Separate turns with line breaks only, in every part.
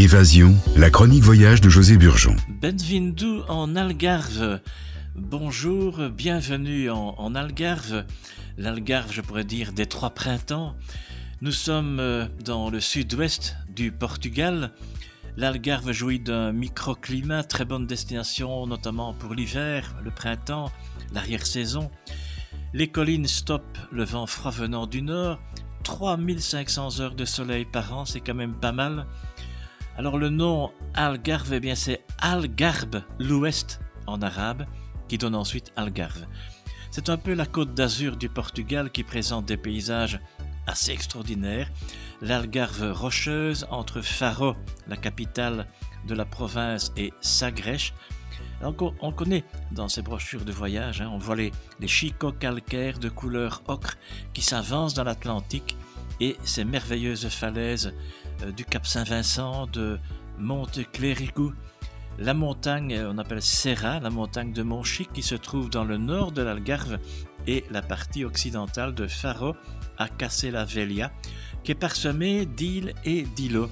Évasion, la chronique voyage de José Burgeon.
Benvindu en Algarve. Bonjour, bienvenue en, en Algarve. L'Algarve, je pourrais dire, des trois printemps. Nous sommes euh, dans le sud-ouest du Portugal. L'Algarve jouit d'un microclimat, très bonne destination, notamment pour l'hiver, le printemps, l'arrière-saison. Les collines stoppent le vent froid venant du nord. 3500 heures de soleil par an, c'est quand même pas mal. Alors le nom Algarve, eh bien c'est Algarve, l'ouest en arabe, qui donne ensuite Algarve. C'est un peu la côte d'Azur du Portugal qui présente des paysages assez extraordinaires. L'Algarve rocheuse entre Faro, la capitale de la province, et Sagres. on connaît dans ces brochures de voyage, hein, on voit les, les chicots calcaires de couleur ocre qui s'avancent dans l'Atlantique et ces merveilleuses falaises du Cap Saint-Vincent, de Monte Clérigo, la montagne, euh, on appelle Serra, la montagne de Montchic qui se trouve dans le nord de l'Algarve et la partie occidentale de Faro à Casella Velia, qui est parsemée d'îles et d'îlots.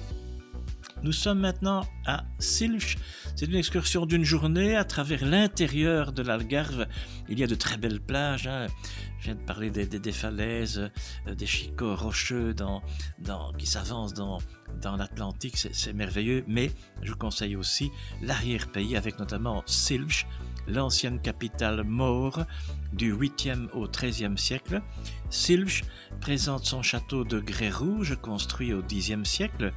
Nous sommes maintenant à Silch. C'est une excursion d'une journée à travers l'intérieur de l'Algarve. Il y a de très belles plages. Hein. Je viens de parler des, falaises, euh, des chicots rocheux dans, qui s'avancent dans, dans l'Atlantique. C'est merveilleux. Mais je vous conseille aussi l'arrière-pays avec notamment Silch, l'ancienne capitale maure du 8e au 13e siècle. Silch présente son château de grès rouge construit au 10e siècle.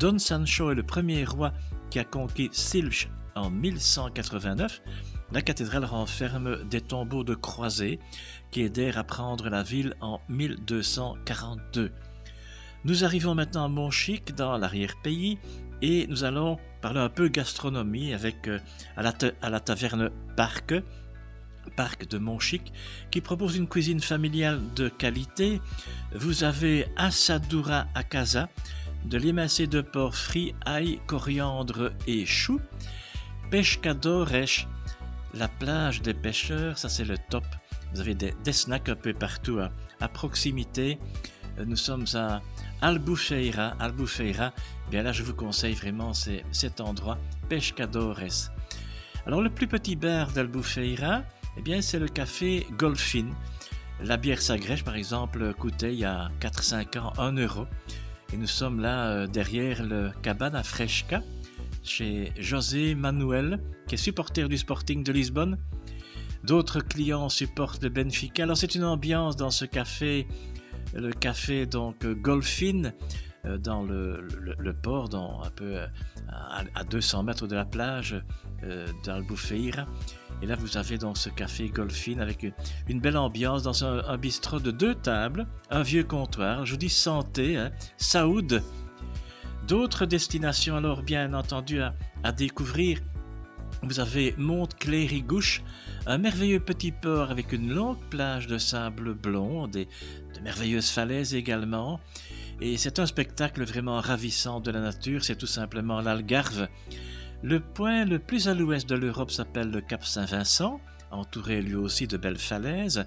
Don Sancho est le premier roi qui a conquis Silch en 1189. La cathédrale renferme des tombeaux de croisés qui aidèrent à prendre la ville en 1242. Nous arrivons maintenant à Montchic, dans l'arrière-pays, et nous allons parler un peu gastronomie avec euh, à, la taverne Parc, Parc de Montchic, qui propose une cuisine familiale de qualité. Vous avez Assadura à Casa, de l'émincé de porc frit, ail, coriandre et chou. Pescadores, la plage des pêcheurs, ça c'est le top. Vous avez des, snacks un peu partout à, proximité. Nous sommes à Albufeira. Albufeira, bien là je vous conseille vraiment cet endroit, Pescadores. Alors le plus petit bar d'Albufeira, eh bien c'est le café Golfin. La bière Sagrèche par exemple coûtait il y a 4-5 ans 1 euro. Et nous sommes là euh, derrière le Cabana Fresca, chez José Manuel, qui est supporter du Sporting de Lisbonne. D'autres clients supportent le Benfica. Alors c'est une ambiance dans ce café, le café donc Golfin, dans le, port, dans, un peu euh, à, 200 mètres de la plage d'Albufeira. Et là, vous avez donc ce café Golfin avec une, belle ambiance dans un, bistrot de deux tables, un vieux comptoir. Je vous dis santé, hein, Saoud. D'autres destinations, alors bien entendu, à, découvrir. Vous avez Monte Clérigouche, un merveilleux petit port avec une longue plage de sable blond, des, de merveilleuses falaises également. Et c'est un spectacle vraiment ravissant de la nature, c'est tout simplement l'Algarve. Le point le plus à l'ouest de l'Europe s'appelle le Cap Saint-Vincent, entouré lui aussi de belles falaises.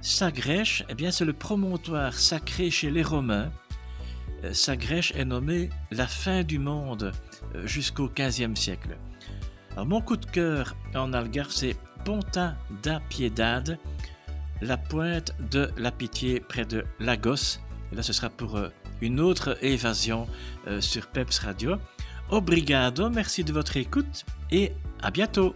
Sagrèche, eh bien c'est le promontoire sacré chez les Romains. Euh, Sagrèche est nommé la fin du monde euh, jusqu'au XVe siècle. Mon coup de cœur en Algarve, c'est Ponta da Piedade, la pointe de la Pitié près de Lagos. Et là, ce sera pour euh, une autre évasion sur Peps Radio. Obrigado, merci de votre écoute et à bientôt.